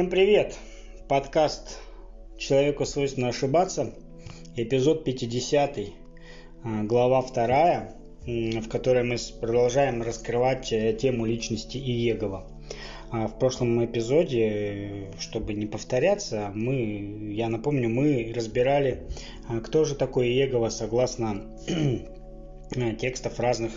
Всем привет! Подкаст «Человеку свойственно ошибаться», эпизод 50, а, глава 2, в которой мы продолжаем раскрывать э, тему личности Иегова. А в прошлом эпизоде, чтобы не повторяться, мы, я напомню, мы разбирали, а, кто же такой Иегова согласно текстов разных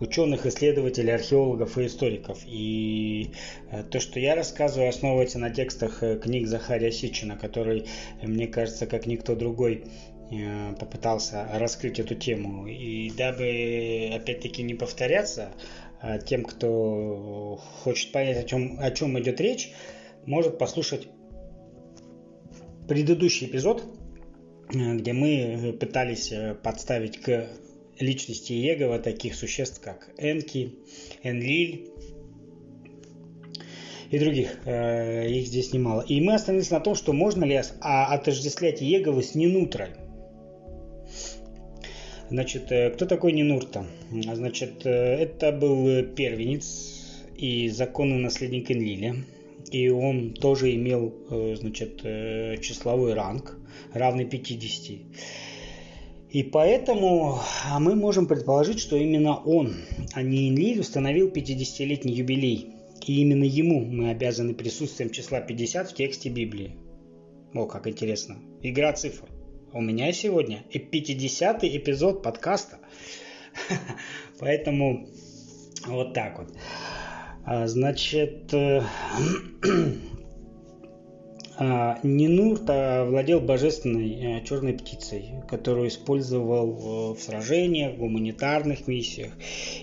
ученых, исследователей, археологов и историков. И э, то, что я рассказываю, основывается на текстах э, книг Захария Сичина, который, мне кажется, как никто другой попытался раскрыть эту тему. И дабы, опять-таки, не повторяться, тем, кто хочет понять, о чем, о чем идет речь, может послушать предыдущий эпизод, где мы пытались подставить к личности Егова таких существ, как Энки, Энлиль и других. Э, их здесь немало. И мы остановились на том, что можно ли а, отождествлять Еговы с Нинутрой. Значит, э, кто такой Нинурта? Значит, э, это был первенец и законный наследник Энлиля. И он тоже имел, значит, числовой ранг, равный 50. И поэтому а мы можем предположить, что именно он, а не Энлиль, установил 50-летний юбилей. И именно ему мы обязаны присутствием числа 50 в тексте Библии. О, как интересно. Игра цифр. У меня сегодня 50-й эпизод подкаста. Поэтому вот так вот. А, значит, э, Нинурт владел божественной э, черной птицей, которую использовал в сражениях, гуманитарных миссиях.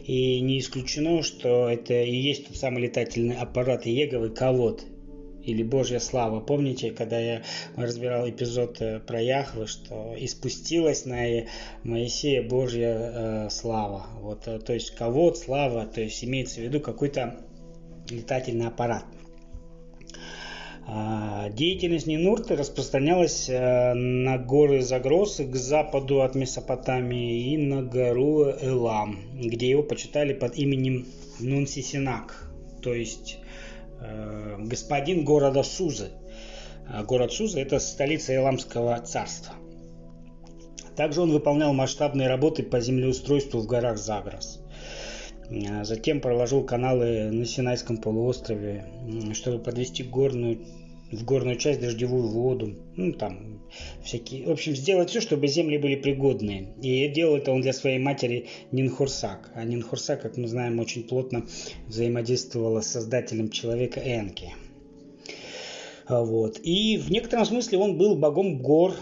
И не исключено, что это и есть тот самый летательный аппарат Еговы Кавод, или Божья слава. Помните, когда я разбирал эпизод э, про Яхвы, что испустилась на Моисея Божья э, слава. Вот, э, то есть кого слава, то есть имеется в виду какой-то летательный аппарат. А, деятельность Нинурты распространялась э, на горы Загросы к западу от Месопотамии и на гору Элам, где его почитали под именем Нунсисинак, то есть э, господин города Сузы. А город Суза – это столица Эламского царства. Также он выполнял масштабные работы по землеустройству в горах Загрос. А затем проложил каналы на Синайском полуострове, чтобы подвести горную, в горную часть дождевую воду, ну там всякие, в общем, сделать все, чтобы земли были пригодные. И делал это он для своей матери Нинхурсак. А Нинхурсак, как мы знаем, очень плотно взаимодействовала с создателем человека Энки. Вот. И в некотором смысле он был богом гор,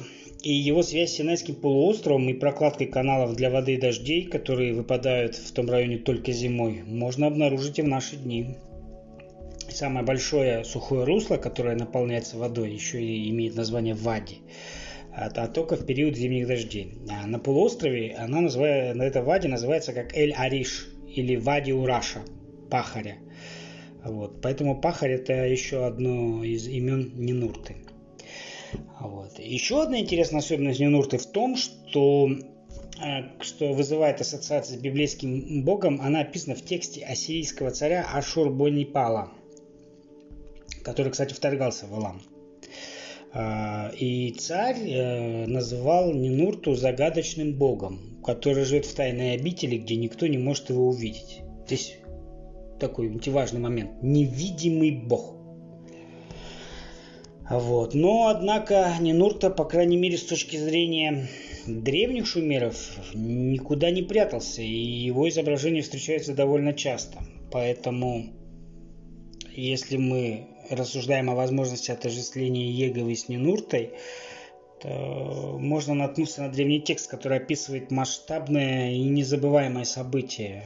и его связь с Синайским полуостровом и прокладкой каналов для воды и дождей, которые выпадают в том районе только зимой, можно обнаружить и в наши дни. Самое большое сухое русло, которое наполняется водой, еще и имеет название Вади а только в период зимних дождей. А на полуострове она называет, на этой ваде называется как Эль-Ариш или Вади Ураша, пахаря. Вот. Поэтому пахарь это еще одно из имен Нинурты. Вот. Еще одна интересная особенность Нинурты в том, что э, что вызывает ассоциации с библейским богом, она описана в тексте ассирийского царя Ашур-Бонипала, который, кстати, вторгался в Илам. А, и царь э, называл Нинурту загадочным богом, который живет в тайной обители, где никто не может его увидеть. Здесь такой важный момент. Невидимый бог – вот. Но, однако, Нинурта, по крайней мере, с точки зрения древних шумеров, никуда не прятался, и его изображения встречаются довольно часто. Поэтому, если мы рассуждаем о возможности отождествления Еговы с Нинуртой, то можно наткнуться на древний текст, который описывает масштабное и незабываемое событие,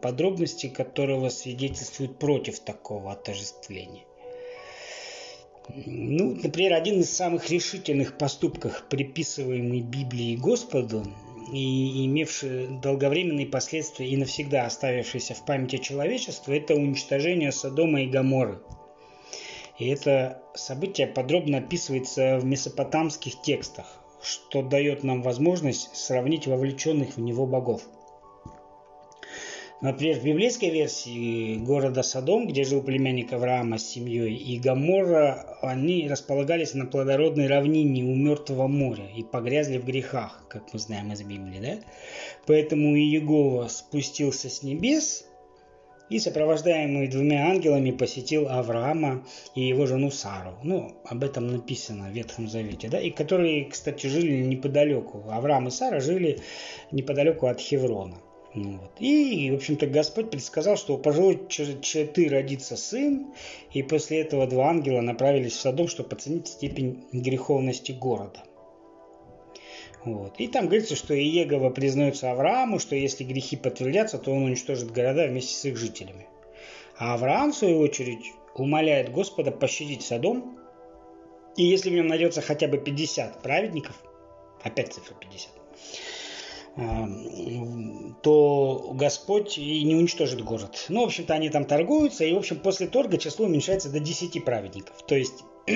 подробности которого свидетельствуют против такого отождествления. Ну, например, один из самых решительных поступков, приписываемый Библии Господу, и имевший долговременные последствия и навсегда оставившийся в памяти человечества, это уничтожение Содома и Гаморы. И это событие подробно описывается в месопотамских текстах, что дает нам возможность сравнить вовлеченных в него богов. Например, в библейской версии города Содом, где жил племянник Авраама с семьей, и Гамора, они располагались на плодородной равнине у Мертвого моря и погрязли в грехах, как мы знаем из Библии. Да? Поэтому Иегова спустился с небес и, сопровождаемый двумя ангелами, посетил Авраама и его жену Сару. Ну, об этом написано в Ветхом Завете, да, и которые, кстати, жили неподалеку. Авраам и Сара жили неподалеку от Хеврона. Вот. И, в общем-то, Господь предсказал, что у пожилой черты родится сын, и после этого два ангела направились в Содом, чтобы оценить степень греховности города. Вот. И там говорится, что Иегова признается Аврааму, что если грехи подтвердятся, то он уничтожит города вместе с их жителями. А Авраам, в свою очередь, умоляет Господа пощадить Содом, и если в нем найдется хотя бы 50 праведников, опять цифра 50, эм, то Господь и не уничтожит город. Ну, в общем-то, они там торгуются, и, в общем, после торга число уменьшается до 10 праведников. То есть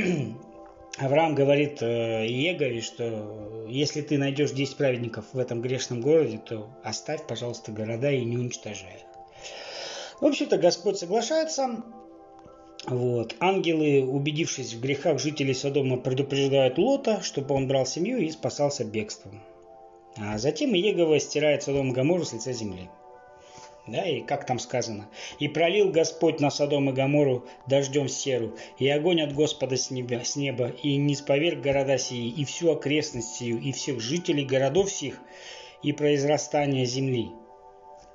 Авраам говорит э, Иегове, что если ты найдешь 10 праведников в этом грешном городе, то оставь, пожалуйста, города и не уничтожай их. В общем-то, Господь соглашается. Вот. Ангелы, убедившись в грехах жителей Содома, предупреждают Лота, чтобы он брал семью и спасался бегством. А затем Иегова стирает Содом Гамору с лица земли. Да, и как там сказано? «И пролил Господь на Содом и Гамору дождем серу, и огонь от Господа с неба, с неба и не споверг города сии, и всю окрестность сию, и всех жителей городов сих, и произрастание земли.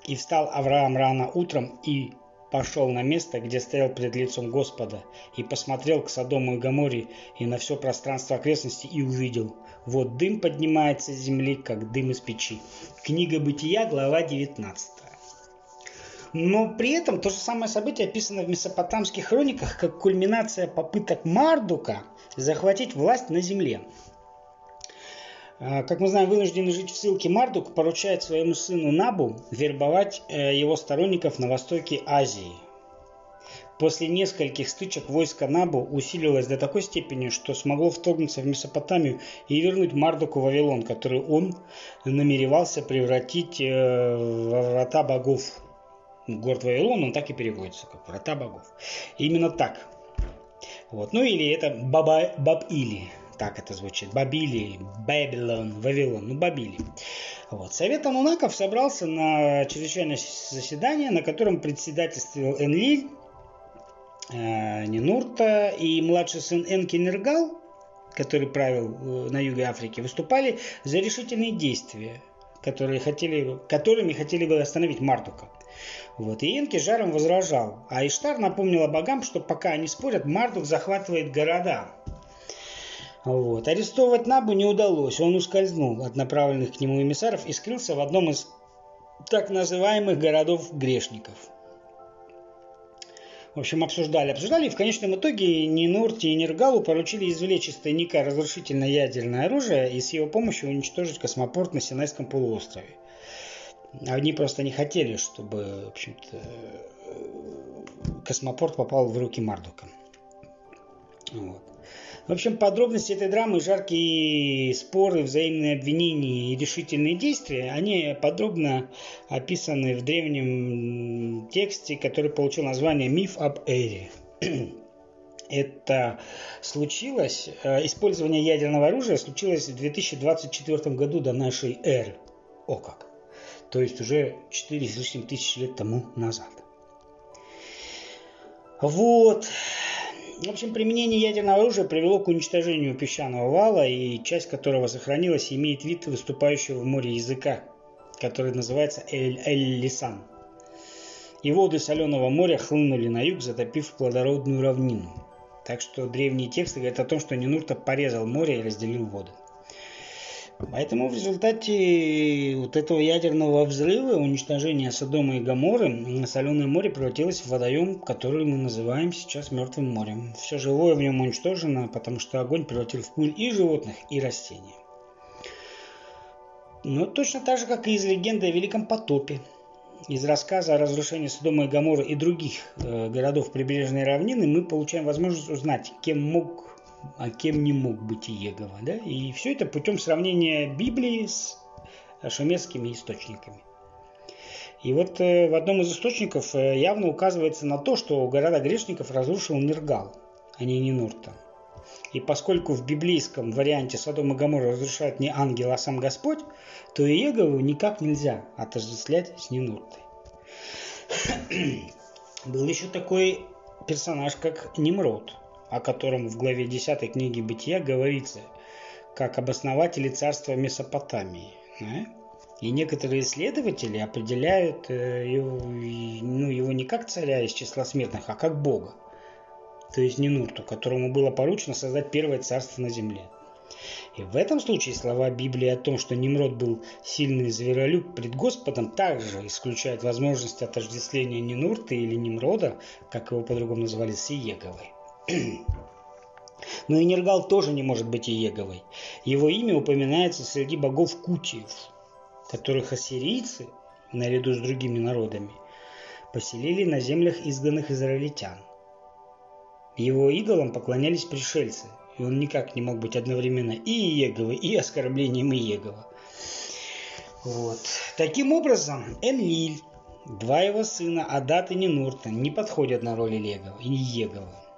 И встал Авраам рано утром и пошел на место, где стоял пред лицом Господа, и посмотрел к Содому и Гаморе и на все пространство окрестности, и увидел, вот дым поднимается с земли, как дым из печи. Книга Бытия, глава 19. Но при этом то же самое событие описано в месопотамских хрониках как кульминация попыток Мардука захватить власть на земле. А, как мы знаем, вынужденный жить в ссылке Мардук поручает своему сыну Набу вербовать э, его сторонников на востоке Азии. После нескольких стычек войско Набу усилилось до такой степени, что смогло вторгнуться в Месопотамию и вернуть Мардуку Вавилон, который он намеревался превратить э, во врата богов город Вавилон, он так и переводится, как врата богов. именно так. Вот. Ну или это Баба, Баб-Или, так это звучит. Бабили, Бабилон, Вавилон, ну Бабили. Вот. Совет Анунаков собрался на чрезвычайное заседание, на котором председательствовал Энлиль, Нинурта и младший сын Энкинергал, который правил э, на юге Африки, выступали за решительные действия, которые хотели, которыми хотели бы остановить Мардука. Вот. И Энки жаром возражал. А Иштар напомнила богам, что пока они спорят, Мардук захватывает города. Вот. Арестовывать Набу не удалось. Он ускользнул от направленных к нему эмиссаров и скрылся в одном из так называемых городов грешников. В общем, обсуждали, обсуждали, и в конечном итоге Нинурти и Нергалу поручили извлечь из тайника разрушительное ядерное оружие и с его помощью уничтожить космопорт на Синайском полуострове. Они просто не хотели, чтобы, в общем-то, космопорт попал в руки Мардука. Вот. В общем, подробности этой драмы, жаркие споры, взаимные обвинения и решительные действия, они подробно описаны в древнем тексте, который получил название «Миф об Эре». Это случилось, э, использование ядерного оружия случилось в 2024 году до нашей эры. О как! то есть уже 4 с лишним тысяч лет тому назад. Вот. В общем, применение ядерного оружия привело к уничтожению песчаного вала, и часть которого сохранилась имеет вид выступающего в море языка, который называется Эль-Лисан. И воды соленого моря хлынули на юг, затопив плодородную равнину. Так что древние тексты говорят о том, что Нинурта порезал море и разделил воды. Поэтому в результате вот этого ядерного взрыва, уничтожения Содома и Гаморы, Соленое море превратилось в водоем, который мы называем сейчас Мертвым морем. Все живое в нем уничтожено, потому что огонь превратил в пыль и животных, и растения. Но точно так же, как и из легенды о Великом потопе. Из рассказа о разрушении Содома и Гаморы и других э, городов прибрежной равнины мы получаем возможность узнать, кем мог а кем не мог быть Иегова. Да? И все это путем сравнения Библии с шумерскими источниками. И вот э, в одном из источников э, явно указывается на то, что города грешников разрушил Нергал, а не Нинурта. И поскольку в библейском варианте Содом и Гоморра разрушает не ангел, а сам Господь, то Иегову никак нельзя отождествлять с Нинуртой. Был еще такой персонаж, как Немрод, о котором в главе 10 книги Бытия говорится, как об основателе царства Месопотамии. И некоторые исследователи определяют э, его, ну, его не как царя из числа смертных, а как бога то есть Нинурту, которому было поручено создать первое царство на земле. И в этом случае слова Библии о том, что Nimrod был сильный зверолюб пред Господом, также исключают возможность отождествления Нинурты или Nimрода, как его по-другому называли, с Иеговой. Но и Нергал тоже не может быть Иеговой. Его имя упоминается среди богов Кутиев, которых ассирийцы, наряду с другими народами, поселили на землях изгнанных израильтян. Его идолам поклонялись пришельцы, и он никак не мог быть одновременно и Иеговой, и оскорблением Иегова. Вот. Таким образом, Энлиль, два его сына, Адат и Нинуртон, не подходят на роль Иегова.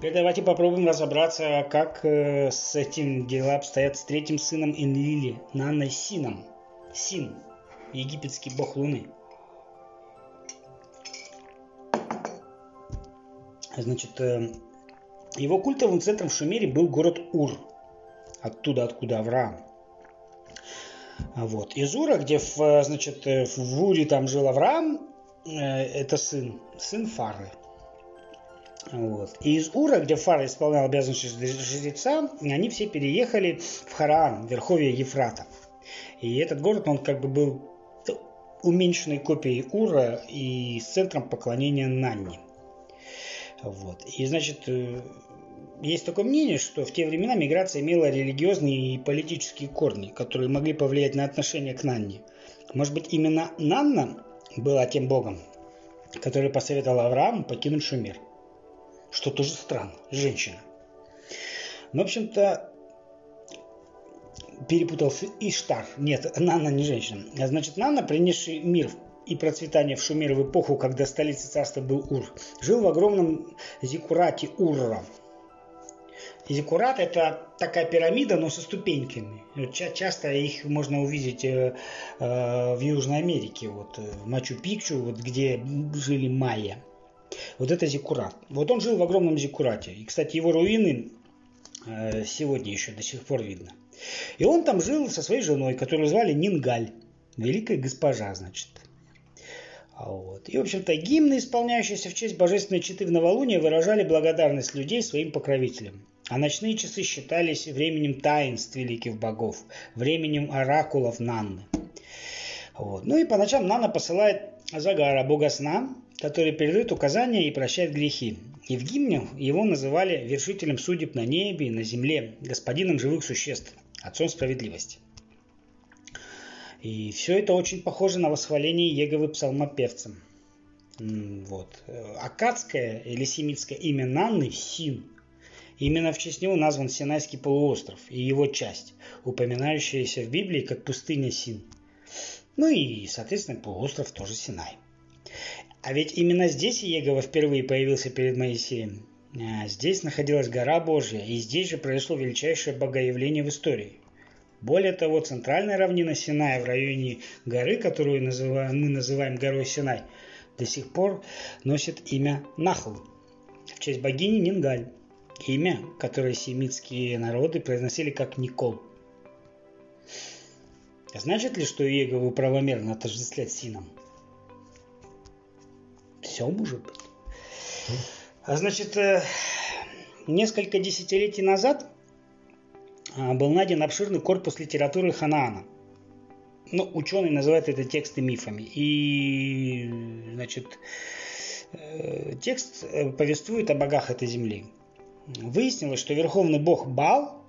Теперь давайте попробуем разобраться, как э, с этим дела обстоят с третьим сыном Энлили, Наной Сином. Син, египетский бог Луны. Значит, э, его культовым центром в Шумере был город Ур. Оттуда, откуда Авраам. Вот. Из Ура, где в, э, значит, э, в Уре там жил Авраам, это сын, сын Фары. Вот. И из Ура, где Фара исполнял обязанности жреца, они все переехали в Хараан, верховье Ефрата. И этот город, он как бы был уменьшенной копией Ура и с центром поклонения Нанни. Вот. И, значит, э, есть такое мнение, что в те времена миграция имела религиозные и политические корни, которые могли повлиять на отношение к Нанне. Может быть, именно Нанна была тем богом, который посоветовал Аврааму покинуть Шумер. Что тоже странно, женщина. Но, в общем-то, перепутался Иштар. Нет, Нанна не женщина. Значит, Нанна, принесший мир и процветание в Шумере в эпоху, когда столицей царства был Ур, жил в огромном зикурате Урра. Зиккурат – это такая пирамида, но со ступеньками. Часто их можно увидеть э, э, в Южной Америке, вот э, в Мачу-Пикчу, вот где жили майя. Вот это Зиккурат. Вот он жил в огромном Зиккурате. И, кстати, его руины сегодня еще до сих пор видно. И он там жил со своей женой, которую звали Нингаль. Великая госпожа, значит. А вот. И, в общем-то, гимны, исполняющиеся в честь божественной читы в новолуние, выражали благодарность людей своим покровителям. А ночные часы считались временем таинств великих богов, временем оракулов Нанны. Вот. Ну и по ночам Нана посылает Загара, бога сна, который передает указания и прощает грехи. И в гимне его называли вершителем судеб на небе и на земле, господином живых существ, отцом справедливости. И все это очень похоже на восхваление Еговы псалмопевцем. Вот. Акадское или семитское имя Нанны – Син. Именно в честь него назван Синайский полуостров и его часть, упоминающаяся в Библии как пустыня Син. Ну и, соответственно, полуостров тоже Синай. А ведь именно здесь Иегова впервые появился перед Моисеем. А здесь находилась гора Божья, и здесь же произошло величайшее богоявление в истории. Более того, центральная равнина Синая в районе горы, которую мы называем горой Синай, до сих пор носит имя Нахл в честь богини Нингаль. Имя, которое семитские народы произносили как Никол. Значит ли, что Иегову правомерно отождествлять сином? Все может быть. А значит, э, несколько десятилетий назад а, был найден обширный корпус литературы Ханаана. Ну, ученые называют это тексты мифами. И, значит, э, текст э, повествует о богах этой земли. Выяснилось, что верховный бог Бал,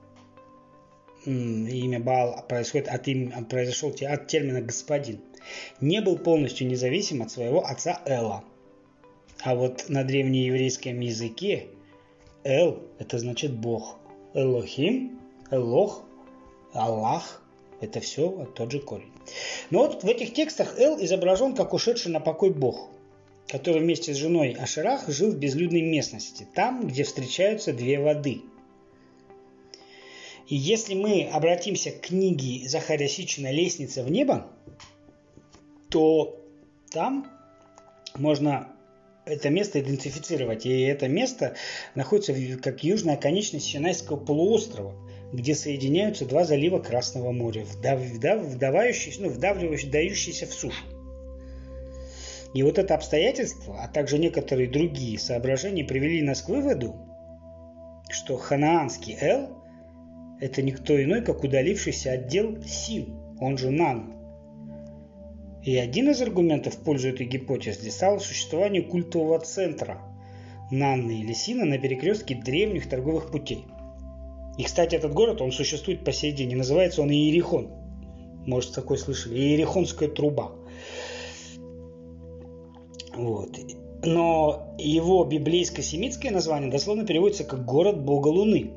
имя Бал происходит от им, произошел от термина господин, не был полностью независим от своего отца Эла. А вот на древнееврейском языке Эл – это значит Бог. Элохим Элох, Аллах, Это все тот же корень. Но вот в этих текстах Эл изображен как ушедший на покой Бог, который вместе с женой Ашерах жил в безлюдной местности, там, где встречаются две воды. И если мы обратимся к книге Захария Сичина «Лестница в небо», то там можно это место идентифицировать. И это место находится как южная конечность Синайского полуострова, где соединяются два залива Красного моря, вдав, вдав, вдавающиеся, ну, вдавливающиеся, дающиеся в сушу. И вот это обстоятельство, а также некоторые другие соображения привели нас к выводу, что ханаанский Эл – это никто иной, как удалившийся отдел Син, он же Нан, и один из аргументов в пользу этой гипотезы стало существование культового центра Нанны или Сина на перекрестке древних торговых путей. И, кстати, этот город, он существует по сей день, и называется он Иерихон. Может, такой слышали. Иерихонская труба. Вот. Но его библейско-семитское название дословно переводится как «город бога Луны».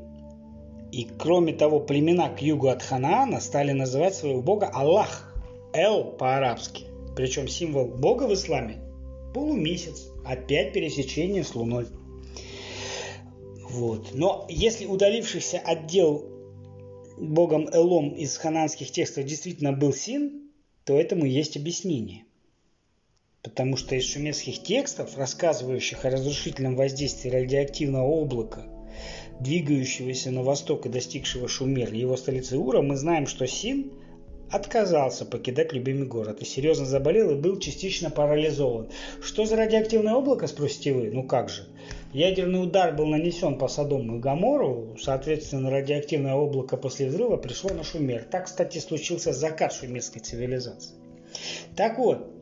И кроме того, племена к югу от Ханаана стали называть своего бога Аллах – Эл по-арабски. Причем символ Бога в исламе – полумесяц. Опять пересечение с Луной. Вот. Но если удалившийся отдел богом Элом из хананских текстов действительно был Син, то этому есть объяснение. Потому что из шумерских текстов, рассказывающих о разрушительном воздействии радиоактивного облака, двигающегося на восток и достигшего Шумер, его столицы Ура, мы знаем, что Син – отказался покидать любимый город и серьезно заболел и был частично парализован. Что за радиоактивное облако, спросите вы? Ну как же? Ядерный удар был нанесен по Содому и Гамору, соответственно, радиоактивное облако после взрыва пришло на Шумер. Так, кстати, случился закат шумерской цивилизации. Так вот,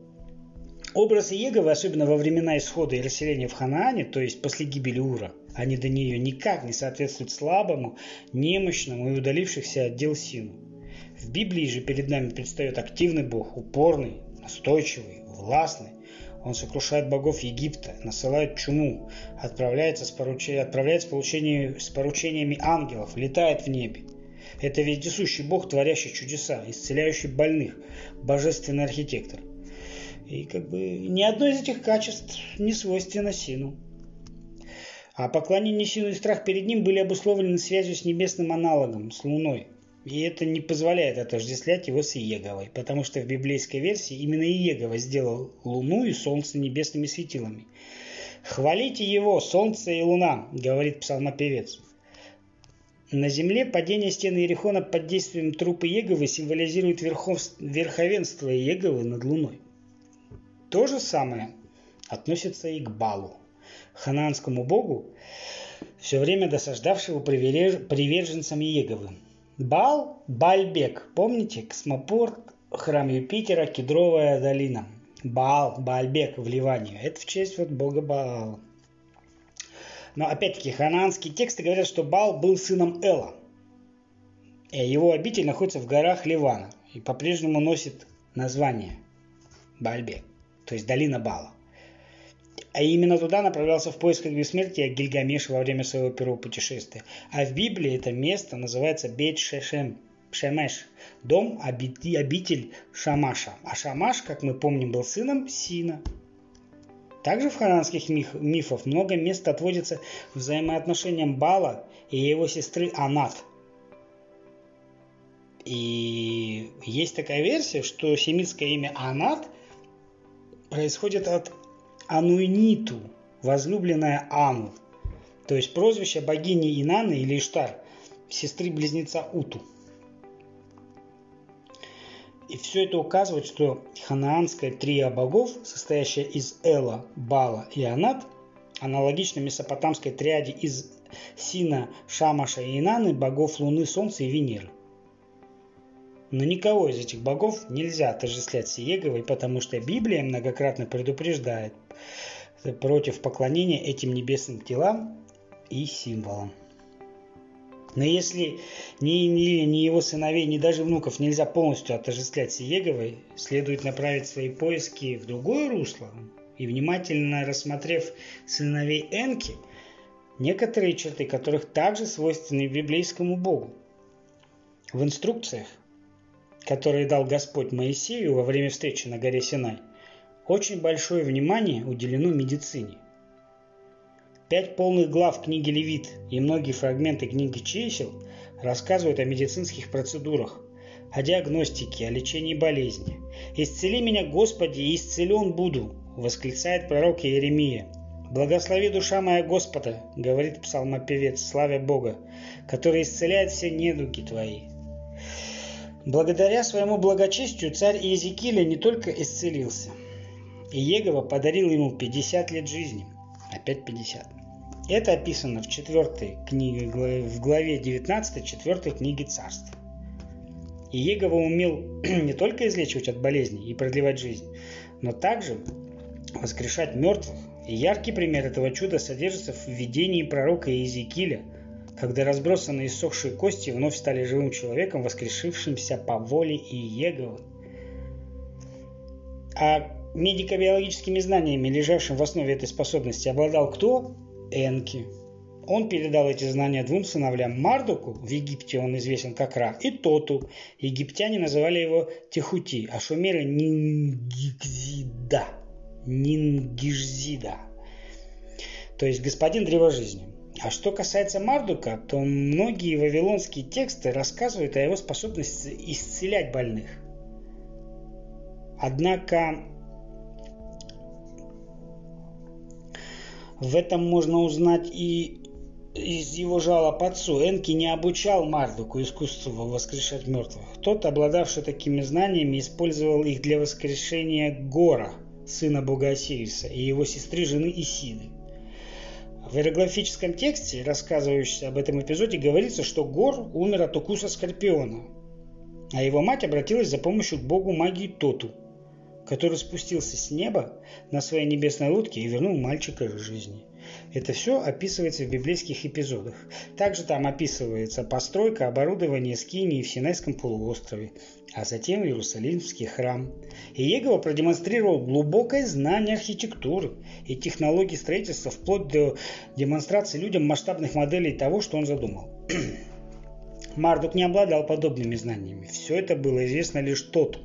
образ Иеговы, особенно во времена исхода и расселения в Ханаане, то есть после гибели Ура, они до нее никак не соответствуют слабому, немощному и удалившихся отдел Сину. В Библии же перед нами предстает активный Бог, упорный, настойчивый, властный. Он сокрушает богов Египта, насылает чуму, отправляется с, поруч... отправляется с, с поручениями ангелов, летает в небе. Это вездесущий Бог, творящий чудеса, исцеляющий больных, божественный архитектор. И как бы ни одно из этих качеств не свойственно Сину. А поклонение Сину и страх перед ним были обусловлены связью с небесным аналогом, с Луной. И это не позволяет отождествлять его с Иеговой, потому что в библейской версии именно Иегова сделал Луну и Солнце небесными светилами. «Хвалите его, Солнце и Луна», — говорит псалмопевец. На земле падение стены Иерихона под действием трупа Еговы символизирует верхов... верховенство Еговы над Луной. То же самое относится и к Балу, хананскому богу, все время досаждавшего приверженцам Еговы. Бал, Бальбек, помните, космопорт, храм Юпитера, Кедровая долина. Баал, Баальбек в Ливане. Это в честь вот бога Баала. Но опять-таки хананские тексты говорят, что Баал был сыном Эла. И его обитель находится в горах Ливана и по-прежнему носит название Баальбек, то есть долина Бала. А именно туда направлялся в поисках бессмертия Гильгамеш во время своего первого путешествия. А в Библии это место называется Бейт Шешем, Шемеш, дом, обитель Шамаша. А Шамаш, как мы помним, был сыном Сина. Также в хананских миф, мифах много мест отводится взаимоотношениям Бала и его сестры Анат. И есть такая версия, что семитское имя Анат происходит от Ануиниту, возлюбленная Ану, то есть прозвище богини Инаны или Иштар, сестры-близнеца Уту. И все это указывает, что ханаанская трио богов, состоящая из Эла, Бала и Анат, аналогично месопотамской триаде из Сина, Шамаша и Инаны, богов Луны, Солнца и Венеры. Но никого из этих богов нельзя отождествлять с Иеговой, потому что Библия многократно предупреждает против поклонения этим небесным телам и символам. Но если ни, ни, ни его сыновей, ни даже внуков нельзя полностью отождествлять с Иеговой, следует направить свои поиски в другое русло и внимательно рассмотрев сыновей Энки, некоторые черты которых также свойственны библейскому Богу. В инструкциях которые дал Господь Моисею во время встречи на горе Синай, очень большое внимание уделено медицине. Пять полных глав книги Левит и многие фрагменты книги Чисел рассказывают о медицинских процедурах, о диагностике, о лечении болезни. «Исцели меня, Господи, и исцелен буду», – восклицает пророк Иеремия. «Благослови душа моя Господа», – говорит псалмопевец, славя Бога, который исцеляет все недуги твои. Благодаря своему благочестию царь Иезекииля не только исцелился, и Егова подарил ему 50 лет жизни, опять 50. Это описано в четвертой книге, в главе 19 четвертой книги Царств. И Егова умел не только излечивать от болезней и продлевать жизнь, но также воскрешать мертвых. И яркий пример этого чуда содержится в видении пророка Иезекииля, когда разбросанные иссохшие кости вновь стали живым человеком, воскрешившимся по воле Иеговы. А медико-биологическими знаниями, лежавшими в основе этой способности, обладал кто? Энки. Он передал эти знания двум сыновлям Мардуку, в Египте он известен как Ра, и Тоту. Египтяне называли его Техути, а шумеры Нингизида. Нингизида. То есть господин древа жизни. А что касается Мардука, то многие вавилонские тексты рассказывают о его способности исцелять больных. Однако В этом можно узнать и из его жалоб отцу. Энки не обучал Мардуку искусству воскрешать мертвых. Тот, обладавший такими знаниями, использовал их для воскрешения Гора, сына бога Осириса, и его сестры жены Исиды. В иероглифическом тексте, рассказывающем об этом эпизоде, говорится, что Гор умер от укуса скорпиона, а его мать обратилась за помощью к богу магии Тоту – который спустился с неба на своей небесной лодке и вернул мальчика к жизни. Это все описывается в библейских эпизодах. Также там описывается постройка, оборудование скинии в Синайском полуострове, а затем Иерусалимский храм. И Егова продемонстрировал глубокое знание архитектуры и технологий строительства вплоть до демонстрации людям масштабных моделей того, что он задумал. Мардук не обладал подобными знаниями. Все это было известно лишь тот,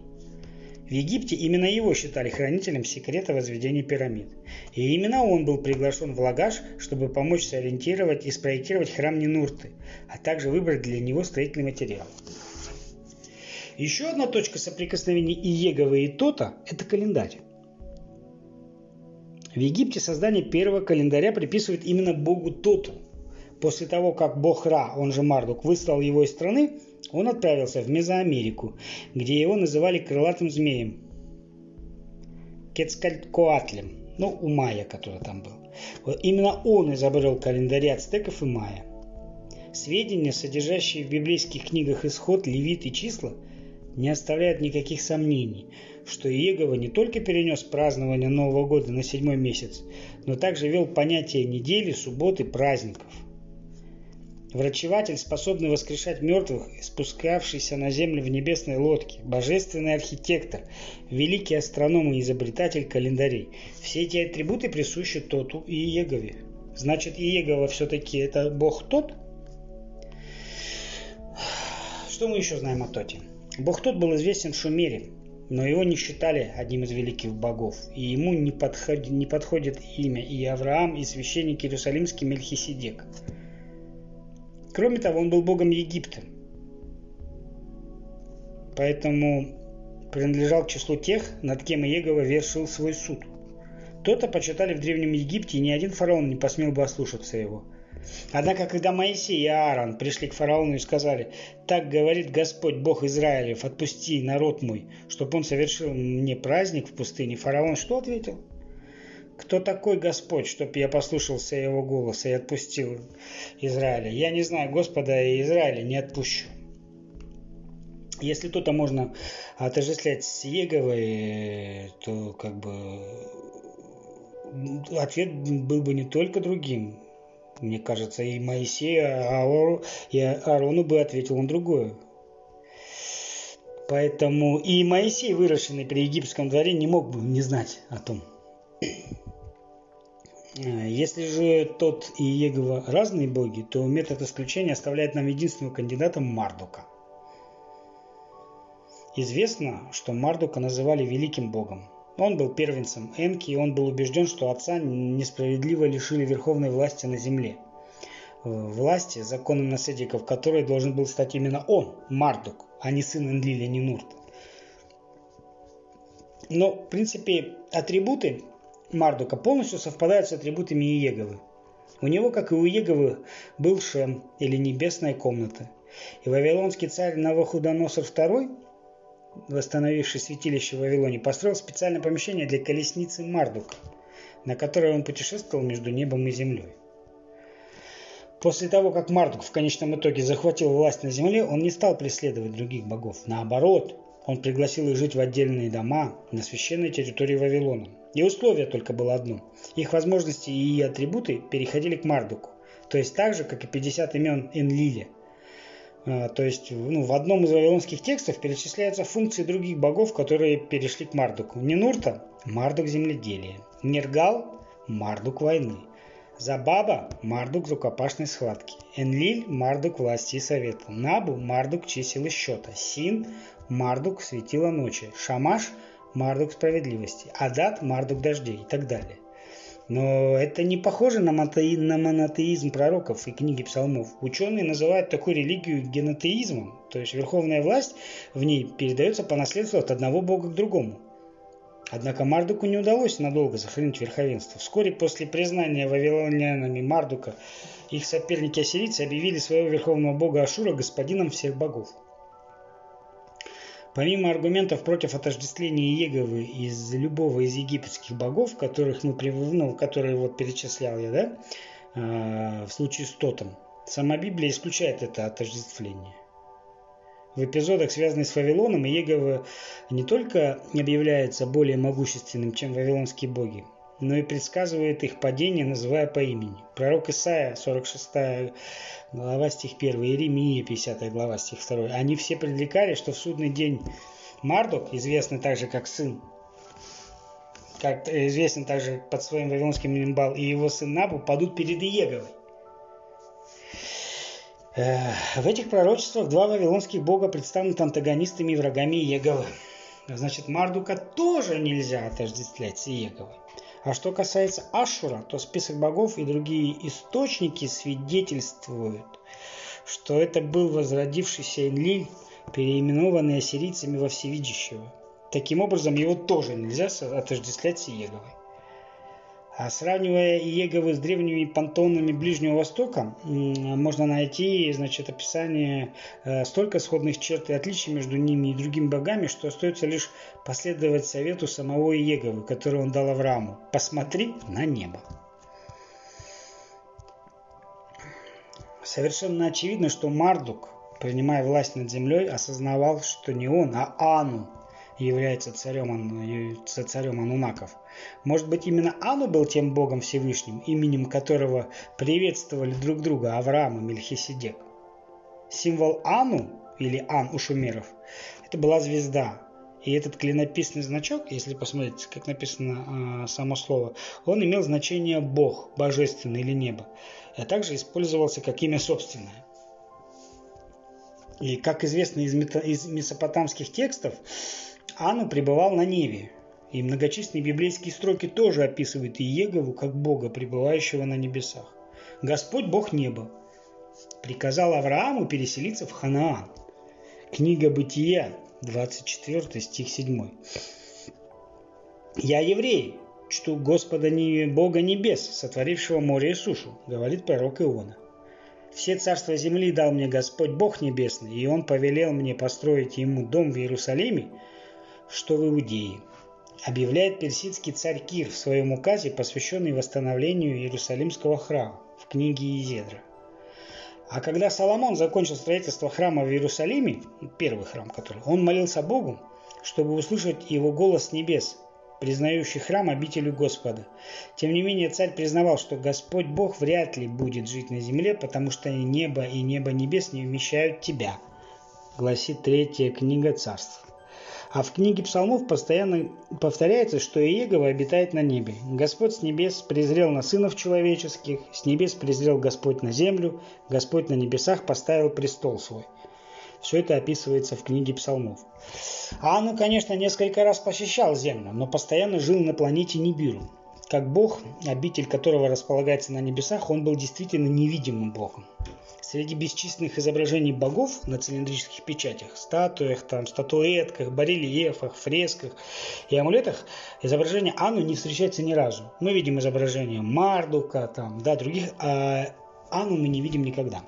в Египте именно его считали хранителем секрета возведения пирамид. И именно он был приглашен в Лагаш, чтобы помочь сориентировать и спроектировать храм Нинурты, а также выбрать для него строительный материал. Еще одна точка соприкосновения Иеговы и Тота – это календарь. В Египте создание первого календаря приписывают именно богу Тоту. После того, как бог Ра, он же Мардук, выслал его из страны, он отправился в Мезоамерику, где его называли крылатым змеем. Кецкалькоатлем, ну, у майя, который там был. Вот именно он изобрел календарь ацтеков и майя. Сведения, содержащие в библейских книгах Исход, Левит и числа, не оставляют никаких сомнений, что Иегова не только перенес празднование Нового года на седьмой месяц, но также вел понятие недели, субботы, праздников – Врачеватель, способный воскрешать мертвых, спускавшийся на землю в небесной лодке, божественный архитектор, великий астроном и изобретатель календарей. Все эти атрибуты присущи Тоту и Иегове. Значит, Иегова все-таки это бог тот? Что мы еще знаем о Тоте? Бог тот был известен в Шумере, но его не считали одним из великих богов, и ему не подходит, не подходит имя и Авраам, и священник Иерусалимский Мельхиседек – Кроме того, он был богом Египта. Поэтому принадлежал к числу тех, над кем Иегова вершил свой суд. То-то почитали в Древнем Египте, и ни один фараон не посмел бы ослушаться его. Однако, когда Моисей и Аарон пришли к фараону и сказали, «Так говорит Господь, Бог Израилев, отпусти народ мой, чтобы он совершил мне праздник в пустыне», фараон что ответил? Кто такой Господь, чтоб я послушался его голоса и отпустил Израиля? Я не знаю Господа и Израиля не отпущу. Если то-то можно отождествлять с Еговой, то как бы ответ был бы не только другим. Мне кажется, и Моисея, а и Аарону бы ответил он другое. Поэтому и Моисей, выращенный при египетском дворе, не мог бы не знать о том. Если же тот и Егова разные боги, то метод исключения оставляет нам единственного кандидата Мардука. Известно, что Мардука называли великим богом. Он был первенцем Энки, и он был убежден, что отца несправедливо лишили верховной власти на земле. Власти, законом наследников которой должен был стать именно он, Мардук, а не сын Энлиля Нинурта. Но, в принципе, атрибуты Мардука полностью совпадают с атрибутами Иеговы. У него, как и у Иеговы, был Шем, или небесная комната. И вавилонский царь Навуходоносор II, восстановивший святилище в Вавилоне, построил специальное помещение для колесницы Мардука, на которой он путешествовал между небом и землей. После того, как Мардук в конечном итоге захватил власть на земле, он не стал преследовать других богов. Наоборот, он пригласил их жить в отдельные дома на священной территории Вавилона. И условие только было одно. Их возможности и атрибуты переходили к Мардуку. То есть так же, как и 50 имен Энлиля. А, то есть ну, в одном из вавилонских текстов перечисляются функции других богов, которые перешли к Мардуку. Нинурта – Мардук земледелия. Нергал – Мардук войны. Забаба – Мардук рукопашной схватки. Энлиль – Мардук власти и совета. Набу – Мардук чисел и счета. Син – Мардук светила ночи. Шамаш – Мардук справедливости, Адат – Мардук дождей и так далее. Но это не похоже на, мотеи, на монотеизм пророков и книги псалмов. Ученые называют такую религию генотеизмом, то есть верховная власть в ней передается по наследству от одного бога к другому. Однако Мардуку не удалось надолго сохранить верховенство. Вскоре после признания вавилонянами Мардука их соперники ассирийцы объявили своего верховного бога Ашура господином всех богов. Помимо аргументов против отождествления Еговы из любого из египетских богов, которых мы, ну, которые вот перечислял я, да, э, в случае с Тотом, сама Библия исключает это отождествление. В эпизодах, связанных с Вавилоном, Иегова не только объявляется более могущественным, чем вавилонские боги, но и предсказывает их падение, называя по имени. Пророк Исаия, 46 глава, стих 1, Иеремия, 50 глава, стих 2. Они все предрекали, что в судный день Мардук, известный также как сын, как известен также под своим вавилонским именем и его сын Набу падут перед Иеговой. В этих пророчествах два вавилонских бога представлены антагонистами и врагами Иеговы. Значит, Мардука тоже нельзя отождествлять с Иеговой. А что касается Ашура, то список богов и другие источники свидетельствуют, что это был возродившийся Энлиль, переименованный ассирийцами во Всевидящего. Таким образом, его тоже нельзя отождествлять с Иеговой. А сравнивая Иеговы с древними пантонами Ближнего Востока, можно найти значит, описание э, столько сходных черт и отличий между ними и другими богами, что остается лишь последовать совету самого Иеговы, который он дал Аврааму. «Посмотри на небо». Совершенно очевидно, что Мардук, принимая власть над землей, осознавал, что не он, а Ану является царем, царем Анунаков. Может быть, именно Ану был тем богом Всевышним, именем которого приветствовали друг друга Авраам и Мельхиседек. Символ Ану, или Ан у шумеров, это была звезда. И этот клинописный значок, если посмотреть, как написано э, само слово, он имел значение Бог, Божественный или Небо, а также использовался как имя собственное. И как известно из, мета, из месопотамских текстов, Ану пребывал на Неве, и многочисленные библейские строки тоже описывают Иегову как Бога, пребывающего на небесах. Господь Бог неба приказал Аврааму переселиться в Ханаан. Книга Бытия, 24 стих 7. «Я еврей, чту Господа Бога небес, сотворившего море и сушу», говорит пророк Иона. «Все царства земли дал мне Господь Бог небесный, и Он повелел мне построить Ему дом в Иерусалиме, что в Иудее, объявляет персидский царь Кир в своем указе, посвященный восстановлению Иерусалимского храма в книге Изедра. А когда Соломон закончил строительство храма в Иерусалиме, первый храм который, он молился Богу, чтобы услышать его голос с небес, признающий храм обителю Господа. Тем не менее, царь признавал, что Господь Бог вряд ли будет жить на земле, потому что небо и небо небес не вмещают тебя, гласит третья книга царств. А в книге псалмов постоянно повторяется, что Иегова обитает на небе. Господь с небес презрел на сынов человеческих, с небес презрел Господь на землю, Господь на небесах поставил престол свой. Все это описывается в книге псалмов. Ану, конечно, несколько раз посещал Землю, но постоянно жил на планете Нибиру. Как бог, обитель которого располагается на небесах, он был действительно невидимым богом. Среди бесчисленных изображений богов на цилиндрических печатях, статуях, там, статуэтках, барельефах, фресках и амулетах изображение Анну не встречается ни разу. Мы видим изображение Мардука, там, да, других, а Анну мы не видим никогда.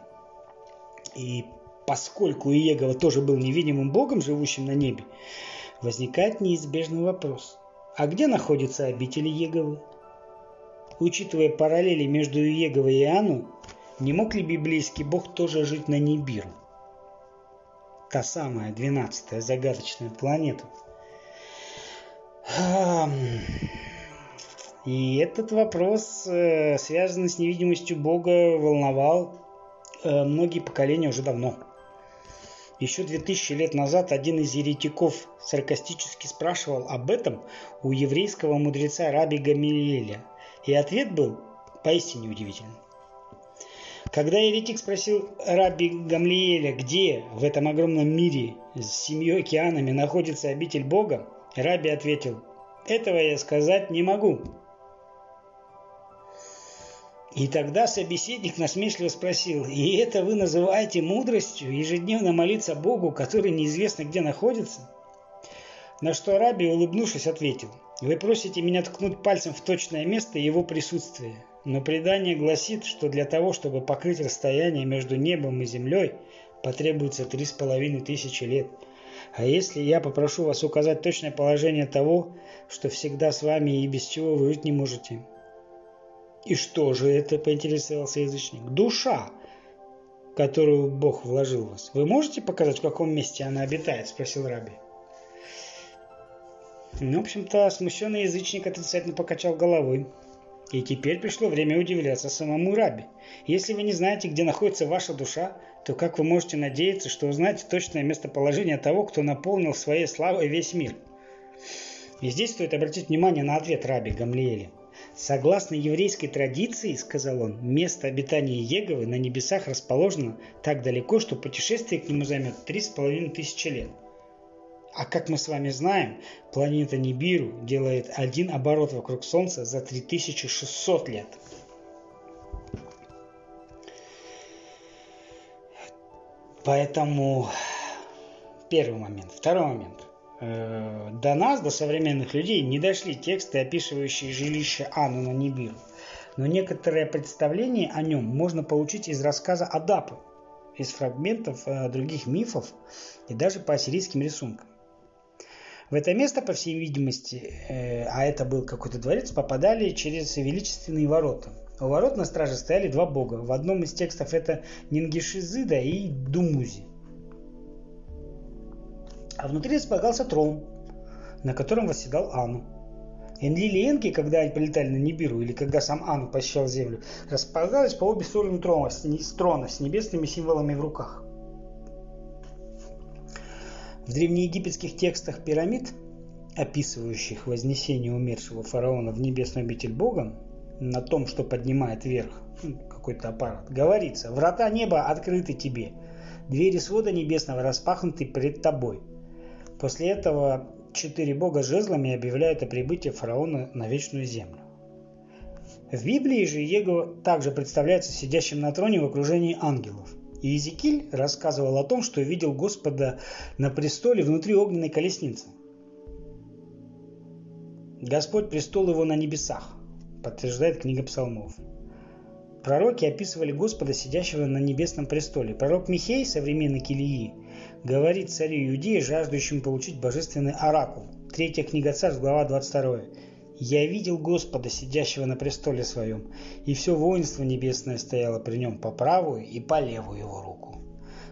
И поскольку Иегова тоже был невидимым богом, живущим на небе, возникает неизбежный вопрос. А где находится обитель Иеговы? Учитывая параллели между Иеговой и Анну, не мог ли библейский бог тоже жить на Нибиру? Та самая двенадцатая загадочная планета. И этот вопрос, э, связанный с невидимостью Бога, волновал э, многие поколения уже давно. Еще 2000 лет назад один из еретиков саркастически спрашивал об этом у еврейского мудреца Раби Гамилеля. И ответ был поистине удивительный. Когда еретик спросил Раби Гамлиеля, где в этом огромном мире с семью океанами находится обитель Бога, Раби ответил, этого я сказать не могу. И тогда собеседник насмешливо спросил, «И это вы называете мудростью, ежедневно молиться Богу, который неизвестно где находится?» На что Раби, улыбнувшись, ответил, «Вы просите меня ткнуть пальцем в точное место его присутствия, но предание гласит, что для того, чтобы покрыть расстояние между небом и землей, потребуется три с половиной тысячи лет. А если я попрошу вас указать точное положение того, что всегда с вами и без чего вы жить не можете? И что же это, поинтересовался язычник? Душа, которую Бог вложил в вас. Вы можете показать, в каком месте она обитает? Спросил Раби. Ну, в общем-то, смущенный язычник отрицательно покачал головой. И теперь пришло время удивляться самому Раби. Если вы не знаете, где находится ваша душа, то как вы можете надеяться, что узнаете точное местоположение того, кто наполнил своей славой весь мир? И здесь стоит обратить внимание на ответ Раби Гамлиэля. Согласно еврейской традиции, сказал он, место обитания Еговы на небесах расположено так далеко, что путешествие к нему займет три с половиной тысячи лет. А как мы с вами знаем, планета Нибиру делает один оборот вокруг Солнца за 3600 лет. Поэтому первый момент. Второй момент. Э, до нас, до современных людей, не дошли тексты, описывающие жилище Анны на Нибиру. Но некоторое представление о нем можно получить из рассказа Адапы, из фрагментов э, других мифов и даже по ассирийским рисункам. В это место, по всей видимости, э, а это был какой-то дворец, попадали через величественные ворота. У ворот на страже стояли два бога. В одном из текстов это Нингишизида и Думузи. А внутри располагался трон, на котором восседал Ану. Энлили и Энки, когда они прилетали на Нибиру, или когда сам Ану посещал землю, располагались по обе стороны трона, с трона с небесными символами в руках. В древнеегипетских текстах пирамид, описывающих вознесение умершего фараона в небесную обитель Бога, на том, что поднимает вверх ну, какой-то аппарат, говорится, врата неба открыты тебе, двери свода небесного распахнуты пред тобой. После этого четыре бога жезлами объявляют о прибытии фараона на вечную землю. В Библии же Его также представляется сидящим на троне в окружении ангелов. И Иезекииль рассказывал о том, что видел Господа на престоле внутри огненной колесницы. Господь престол его на небесах, подтверждает книга псалмов. Пророки описывали Господа, сидящего на небесном престоле. Пророк Михей, современный Килии, говорит царю Иудеи, жаждущему получить божественный оракул. Третья книга Царств, глава 22. Я видел Господа, сидящего на престоле своем, и все воинство небесное стояло при нем по правую и по левую его руку.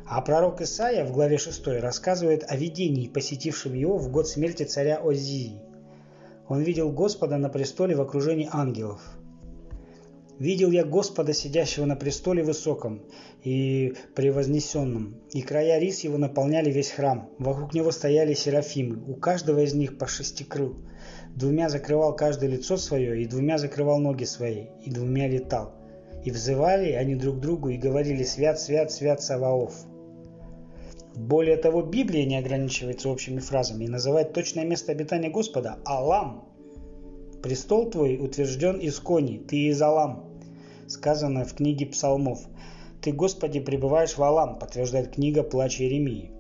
А пророк Исаия в главе 6 рассказывает о видении, посетившем его в год смерти царя Озии. Он видел Господа на престоле в окружении ангелов. Видел я Господа, сидящего на престоле высоком и превознесенном, и края рис его наполняли весь храм. Вокруг него стояли серафимы, у каждого из них по шести крыл – Двумя закрывал каждое лицо свое, и двумя закрывал ноги свои, и двумя летал. И взывали они друг другу и говорили «Свят, свят, свят Саваоф». Более того, Библия не ограничивается общими фразами и называет точное место обитания Господа – Алам. «Престол твой утвержден из кони, ты из Алам», сказано в книге Псалмов. «Ты, Господи, пребываешь в Алам», подтверждает книга «Плач Иеремии».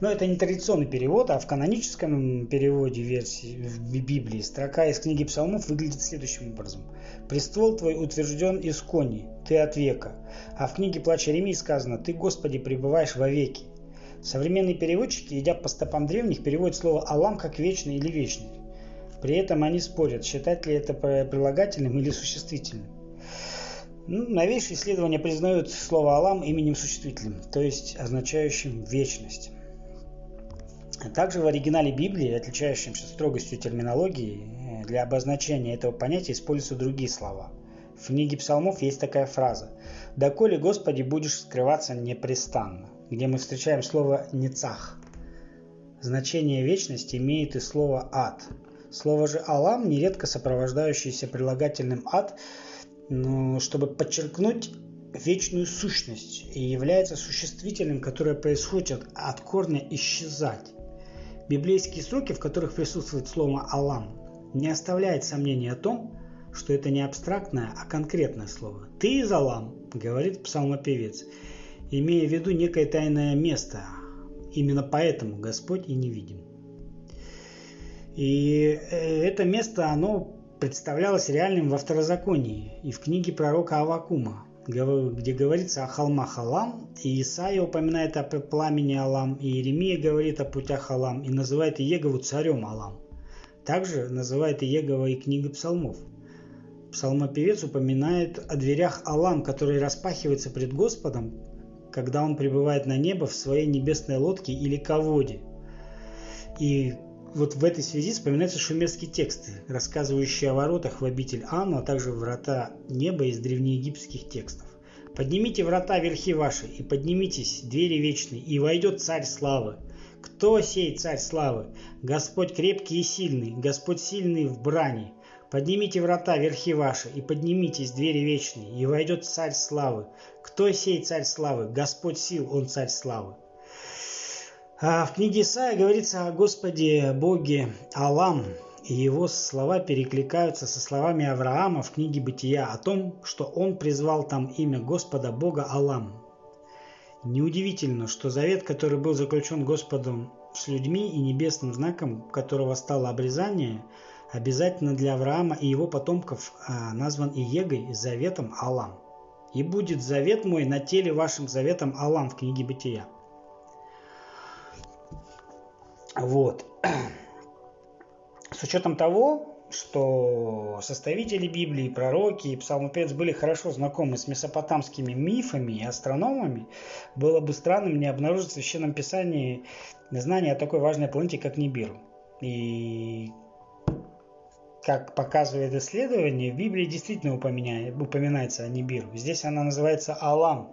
Но это не традиционный перевод, а в каноническом переводе версии в Библии строка из книги Псалмов выглядит следующим образом. «Престол твой утвержден из кони, ты от века». А в книге Плача Ремии сказано «Ты, Господи, пребываешь во веки». Современные переводчики, идя по стопам древних, переводят слово «алам» как «вечный» или «вечный». При этом они спорят, считать ли это прилагательным или существительным. Ну, новейшие исследования признают слово «алам» именем существительным, то есть означающим «вечность». Также в оригинале Библии, отличающемся строгостью терминологии, для обозначения этого понятия используются другие слова. В книге псалмов есть такая фраза «Доколе, Господи, будешь скрываться непрестанно», где мы встречаем слово «нецах». Значение вечности имеет и слово «ад». Слово же «алам» нередко сопровождающееся прилагательным «ад», чтобы подчеркнуть вечную сущность и является существительным, которое происходит от корня «исчезать». Библейские строки, в которых присутствует слово «Алам», не оставляет сомнений о том, что это не абстрактное, а конкретное слово. «Ты из Алам», — говорит псалмопевец, имея в виду некое тайное место. Именно поэтому Господь и невидим. И э, это место, оно представлялось реальным во второзаконии и в книге пророка Авакума где говорится о холмах Алам, и Исаия упоминает о пламени Алам, и Иеремия говорит о путях Алам, и называет Иегову царем Алам. Также называет Иегова и книга псалмов. Псалмопевец упоминает о дверях Алам, которые распахиваются пред Господом, когда он прибывает на небо в своей небесной лодке или ководе. И вот в этой связи вспоминаются шумерские тексты, рассказывающие о воротах в обитель Анну, а также врата неба из древнеегипетских текстов. «Поднимите врата верхи ваши, и поднимитесь, двери вечные, и войдет царь славы. Кто сей царь славы? Господь крепкий и сильный, Господь сильный в брани. Поднимите врата верхи ваши, и поднимитесь, двери вечные, и войдет царь славы. Кто сей царь славы? Господь сил, он царь славы. А в книге Исаия говорится о Господе Боге Алам, и его слова перекликаются со словами Авраама в книге Бытия о том, что он призвал там имя Господа Бога Алам. Неудивительно, что завет, который был заключен Господом с людьми и небесным знаком, которого стало обрезание, обязательно для Авраама и его потомков а, назван Иегой заветом Алам. «И будет завет мой на теле вашим заветом Алам» в книге Бытия. Вот. С учетом того, что составители Библии, пророки и псалмопевец были хорошо знакомы с месопотамскими мифами и астрономами, было бы странным не обнаружить в Священном Писании знания о такой важной планете, как Нибиру. И как показывает исследование, в Библии действительно упоминается о Нибиру. Здесь она называется Алам,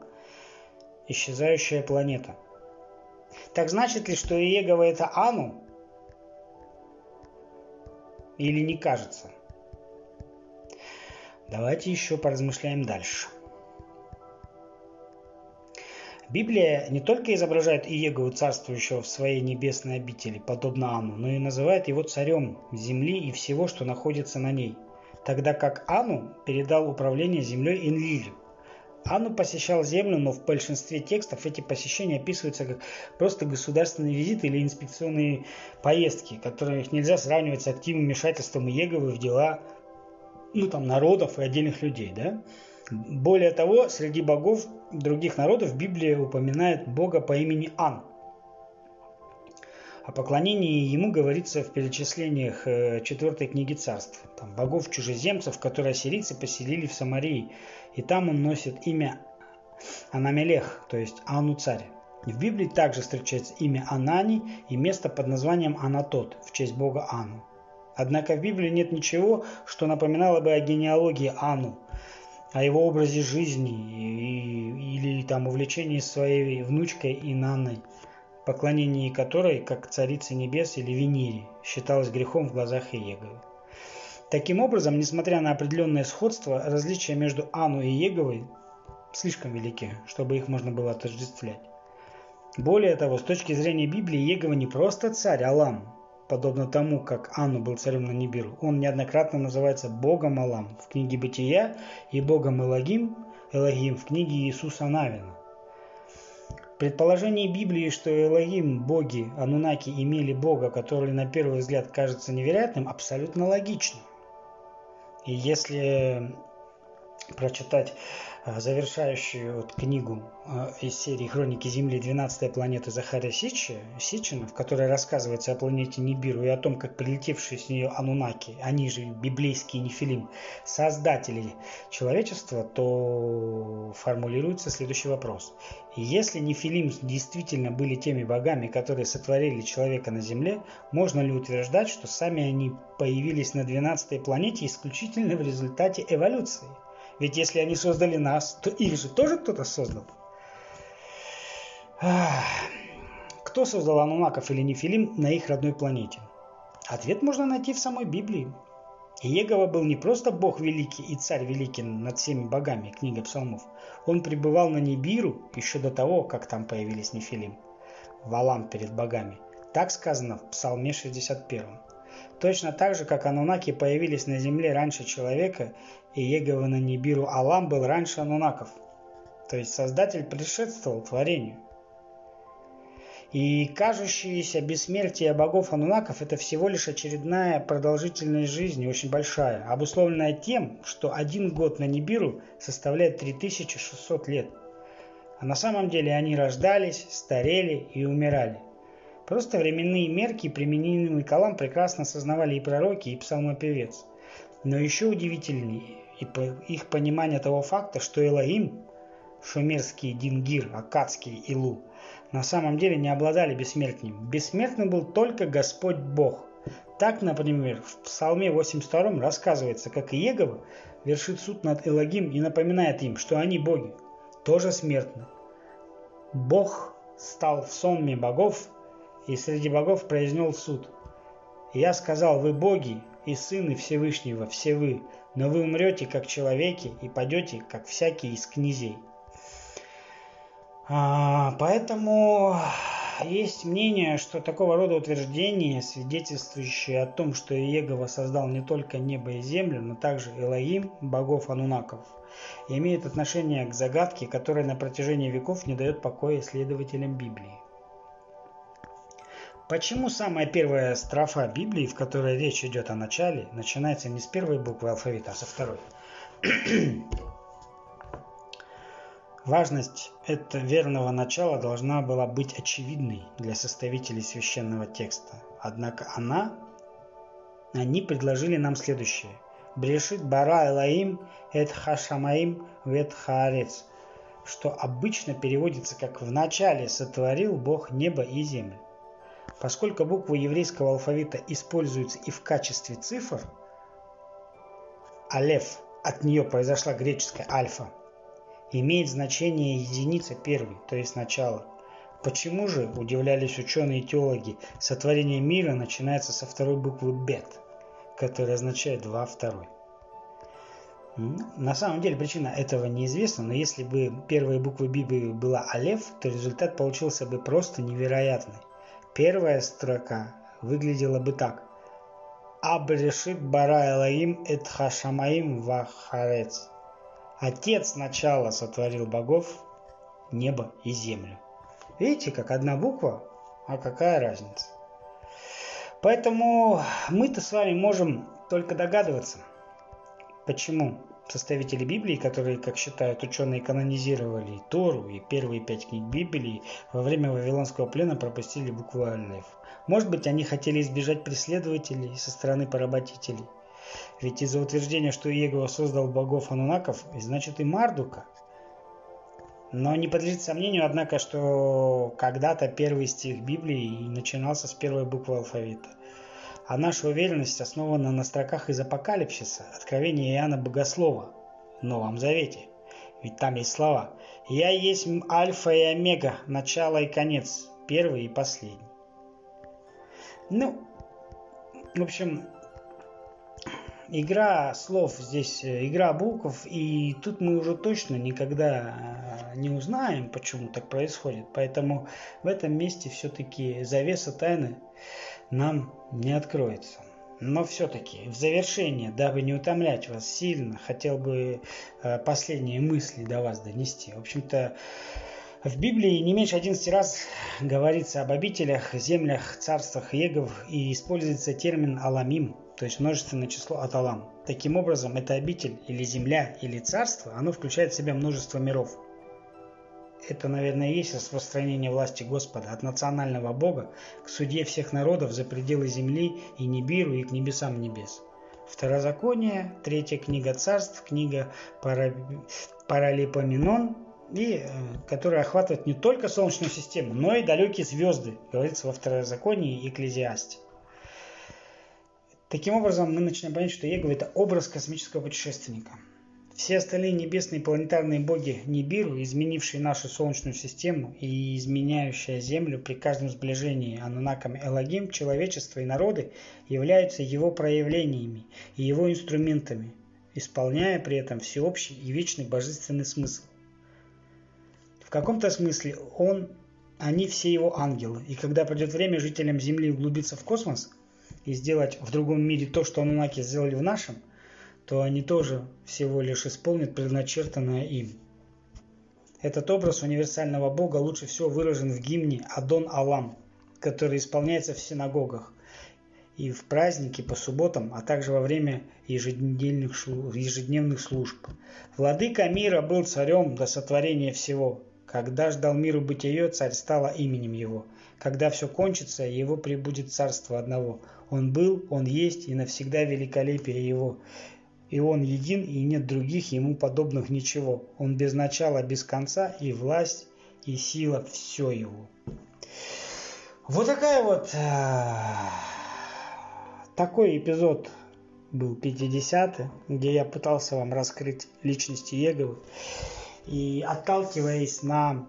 исчезающая планета – так значит ли, что Иегова это Ану? Или не кажется? Давайте еще поразмышляем дальше. Библия не только изображает Иегову царствующего в своей небесной обители, подобно Ану, но и называет его царем земли и всего, что находится на ней, тогда как Ану передал управление землей Энлилю. Анну посещал Землю, но в большинстве текстов эти посещения описываются как просто государственные визиты или инспекционные поездки, которых нельзя сравнивать с активным вмешательством Иеговы в дела ну, там, народов и отдельных людей. Да? Более того, среди богов других народов Библия упоминает бога по имени Ан. О поклонении ему говорится в перечислениях э, четвертой книги царств. Там богов чужеземцев, которые ассирийцы поселили в Самарии и там он носит имя Анамелех, то есть Ану царь. В Библии также встречается имя Анани и место под названием Анатот в честь бога Ану. Однако в Библии нет ничего, что напоминало бы о генеалогии Ану, о его образе жизни и, или там увлечении своей внучкой Инанной, поклонение которой, как царице небес или Венере, считалось грехом в глазах Иеговы. Таким образом, несмотря на определенное сходство, различия между Ану и Еговой слишком велики, чтобы их можно было отождествлять. Более того, с точки зрения Библии, Егова не просто царь Алам, подобно тому, как Анну был царем на Нибиру. Он неоднократно называется Богом Алам в книге Бытия и Богом Элагим, Элагим в книге Иисуса Навина. Предположение Библии, что Элогим, боги, анунаки имели бога, который на первый взгляд кажется невероятным, абсолютно логично. И если прочитать завершающую вот книгу а, из серии «Хроники Земли. 12 планета» Захария Сичи, Сичина, в которой рассказывается о планете Нибиру и о том, как прилетевшие с нее анунаки, они же библейские нефилим, создатели человечества, то формулируется следующий вопрос. Если нефилим действительно были теми богами, которые сотворили человека на Земле, можно ли утверждать, что сами они появились на 12 планете исключительно в результате эволюции? Ведь если они создали нас, то их же тоже кто-то создал. Кто создал анунаков или нефилим на их родной планете? Ответ можно найти в самой Библии. Иегова был не просто Бог великий и Царь великий над всеми богами, книга псалмов. Он пребывал на Небиру еще до того, как там появились Нефилим. Валам перед богами. Так сказано в Псалме 61. Точно так же, как анунаки появились на земле раньше человека, и Егова на Нибиру Алам был раньше анунаков. То есть Создатель предшествовал творению. И кажущееся бессмертие богов анунаков – это всего лишь очередная продолжительность жизни, очень большая, обусловленная тем, что один год на Нибиру составляет 3600 лет. А на самом деле они рождались, старели и умирали. Просто временные мерки, применимые к Алам, прекрасно осознавали и пророки, и псалмопевец. Но еще удивительнее их понимание того факта, что Элоим, шумерский Дингир, акадский Илу, на самом деле не обладали бессмертием. Бессмертным был только Господь Бог. Так, например, в Псалме 82 рассказывается, как Иегова вершит суд над Элогим и напоминает им, что они боги, тоже смертны. Бог стал в сонме богов и среди богов произнес суд. «Я сказал, вы боги и сыны Всевышнего, все вы, но вы умрете, как человеки, и падете, как всякий из князей». А, поэтому есть мнение, что такого рода утверждения, свидетельствующие о том, что Иегова создал не только небо и землю, но также Элоим, богов Анунаков, имеют отношение к загадке, которая на протяжении веков не дает покоя исследователям Библии. Почему самая первая строфа Библии, в которой речь идет о начале, начинается не с первой буквы алфавита, а со второй? Важность этого верного начала должна была быть очевидной для составителей священного текста. Однако она, они предложили нам следующее. Брешит бара элаим эт хашамаим вет хаарец, что обычно переводится как «в начале сотворил Бог небо и землю». Поскольку буквы еврейского алфавита используются и в качестве цифр, алеф, от нее произошла греческая альфа, имеет значение единица первый, то есть начало. Почему же, удивлялись ученые и теологи, сотворение мира начинается со второй буквы бет, которая означает два второй? На самом деле причина этого неизвестна, но если бы первая буква Библии была Алеф, то результат получился бы просто невероятный. Первая строка выглядела бы так. Абрешит бара Элаим эт хашамаим вахарец. Отец сначала сотворил богов, небо и землю. Видите, как одна буква, а какая разница? Поэтому мы-то с вами можем только догадываться, почему составители Библии, которые, как считают ученые, канонизировали Тору и первые пять книг Библии, во время Вавилонского плена пропустили букву Алеф. Может быть, они хотели избежать преследователей со стороны поработителей. Ведь из-за утверждения, что Иегова создал богов Анунаков, значит и Мардука. Но не подлежит сомнению, однако, что когда-то первый стих Библии начинался с первой буквы алфавита – а наша уверенность основана на строках из Апокалипсиса, Откровения Иоанна Богослова Новом Завете. Ведь там есть слова «Я есть Альфа и Омега, начало и конец, первый и последний». Ну, в общем, игра слов здесь, э, игра букв, и тут мы уже точно никогда э, не узнаем, почему так происходит. Поэтому в этом месте все-таки завеса тайны нам не откроется. Но все-таки в завершение, дабы не утомлять вас сильно, хотел бы э, последние мысли до вас донести. В общем-то, в Библии не меньше 11 раз говорится об обителях, землях, царствах егов и используется термин «аламим», то есть множественное число «аталам». Таким образом, эта обитель или земля или царство, оно включает в себя множество миров. Это, наверное, и есть распространение власти Господа от национального Бога к судье всех народов за пределы земли и Небиру и к небесам небес. Второзаконие, третья книга царств, книга Паралипоменон, и, э, которая охватывает не только Солнечную систему, но и далекие звезды, говорится во Второзаконии и Экклезиасте. Таким образом, мы начинаем понять, что Егова – это образ космического путешественника – все остальные небесные планетарные боги Нибиру, изменившие нашу Солнечную систему и изменяющие Землю при каждом сближении Анунаком Элагим, человечество и народы являются его проявлениями и его инструментами, исполняя при этом всеобщий и вечный божественный смысл. В каком-то смысле он, они все его ангелы, и когда придет время жителям Земли углубиться в космос и сделать в другом мире то, что Анунаки сделали в нашем – то они тоже всего лишь исполнят предначертанное им. Этот образ универсального Бога лучше всего выражен в гимне «Адон Алам», который исполняется в синагогах и в праздники по субботам, а также во время ежедневных, ежедневных служб. Владыка мира был царем до сотворения всего. Когда ждал миру бытие, царь стало именем его. Когда все кончится, его прибудет царство одного. Он был, он есть и навсегда великолепие его и он един, и нет других ему подобных ничего. Он без начала, без конца, и власть, и сила, все его. Вот такая вот... Э, такой эпизод был 50-й, где я пытался вам раскрыть личность Еговы. И отталкиваясь на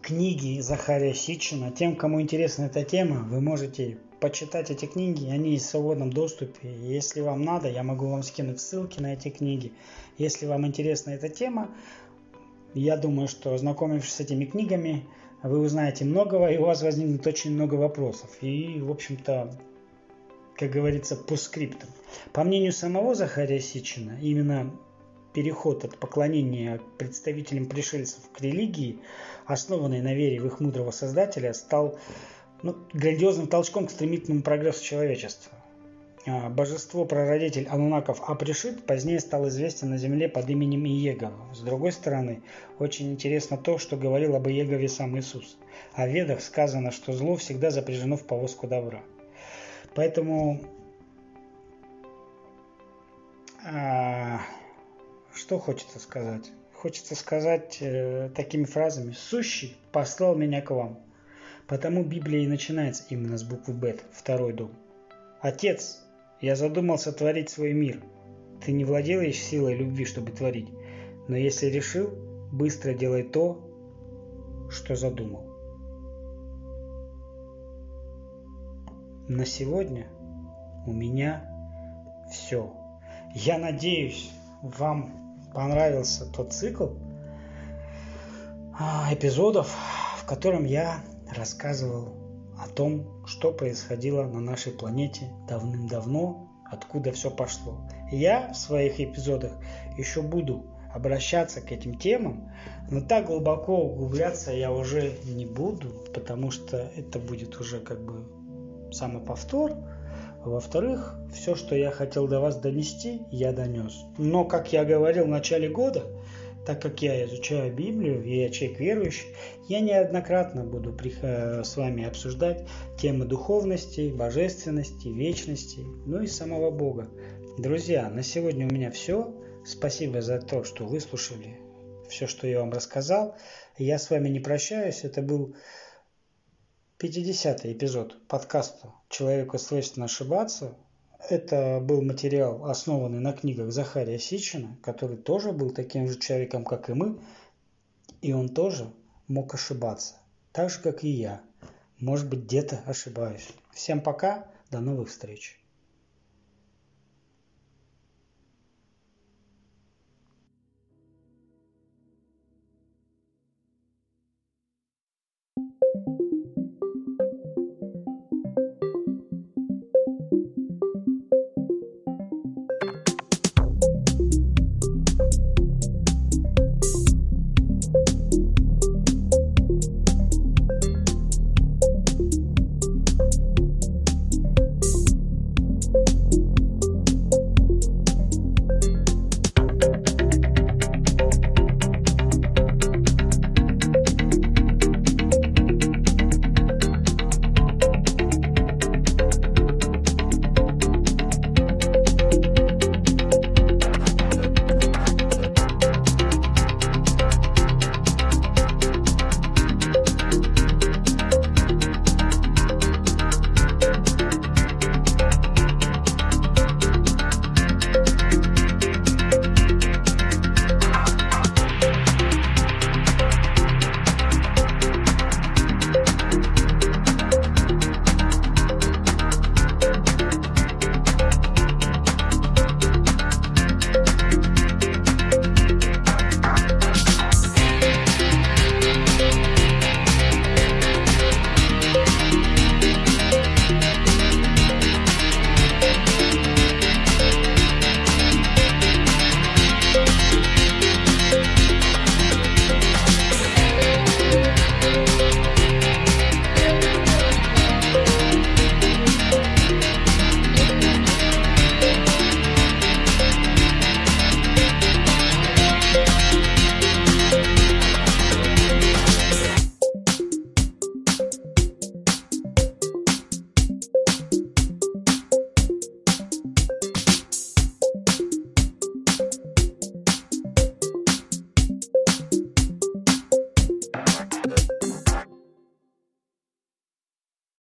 книги Захария Сичина, тем, кому интересна эта тема, вы можете почитать эти книги, они в свободном доступе. Если вам надо, я могу вам скинуть ссылки на эти книги. Если вам интересна эта тема, я думаю, что ознакомившись с этими книгами, вы узнаете многого, и у вас возникнет очень много вопросов. И, в общем-то, как говорится, по скриптам. По мнению самого Захария Сичина, именно переход от поклонения представителям пришельцев к религии, основанной на вере в их мудрого создателя, стал ну, грандиозным толчком к стремительному прогрессу человечества. А, божество-прародитель Анунаков Апришит позднее стал известен на земле под именем Иегова. С другой стороны, очень интересно то, что говорил об Иегове сам Иисус. О ведах сказано, что зло всегда запряжено в повозку добра. Поэтому а, что хочется сказать? Хочется сказать э, такими фразами. «Сущий послал меня к вам, Потому Библия и начинается именно с буквы «Бет», второй дом. «Отец, я задумался творить свой мир. Ты не владеешь силой любви, чтобы творить, но если решил, быстро делай то, что задумал». На сегодня у меня все. Я надеюсь, вам понравился тот цикл а, эпизодов, в котором я рассказывал о том, что происходило на нашей планете давным-давно, откуда все пошло. я в своих эпизодах еще буду обращаться к этим темам, но так глубоко углубляться я уже не буду, потому что это будет уже как бы самый повтор. Во-вторых, все, что я хотел до вас донести, я донес. Но, как я говорил в начале года, так как я изучаю Библию, и я человек верующий, я неоднократно буду с вами обсуждать темы духовности, божественности, вечности, ну и самого Бога. Друзья, на сегодня у меня все. Спасибо за то, что выслушали все, что я вам рассказал. Я с вами не прощаюсь. Это был 50-й эпизод подкаста «Человеку свойственно ошибаться». Это был материал, основанный на книгах Захария Сичина, который тоже был таким же человеком, как и мы, и он тоже мог ошибаться, так же, как и я. Может быть, где-то ошибаюсь. Всем пока, до новых встреч.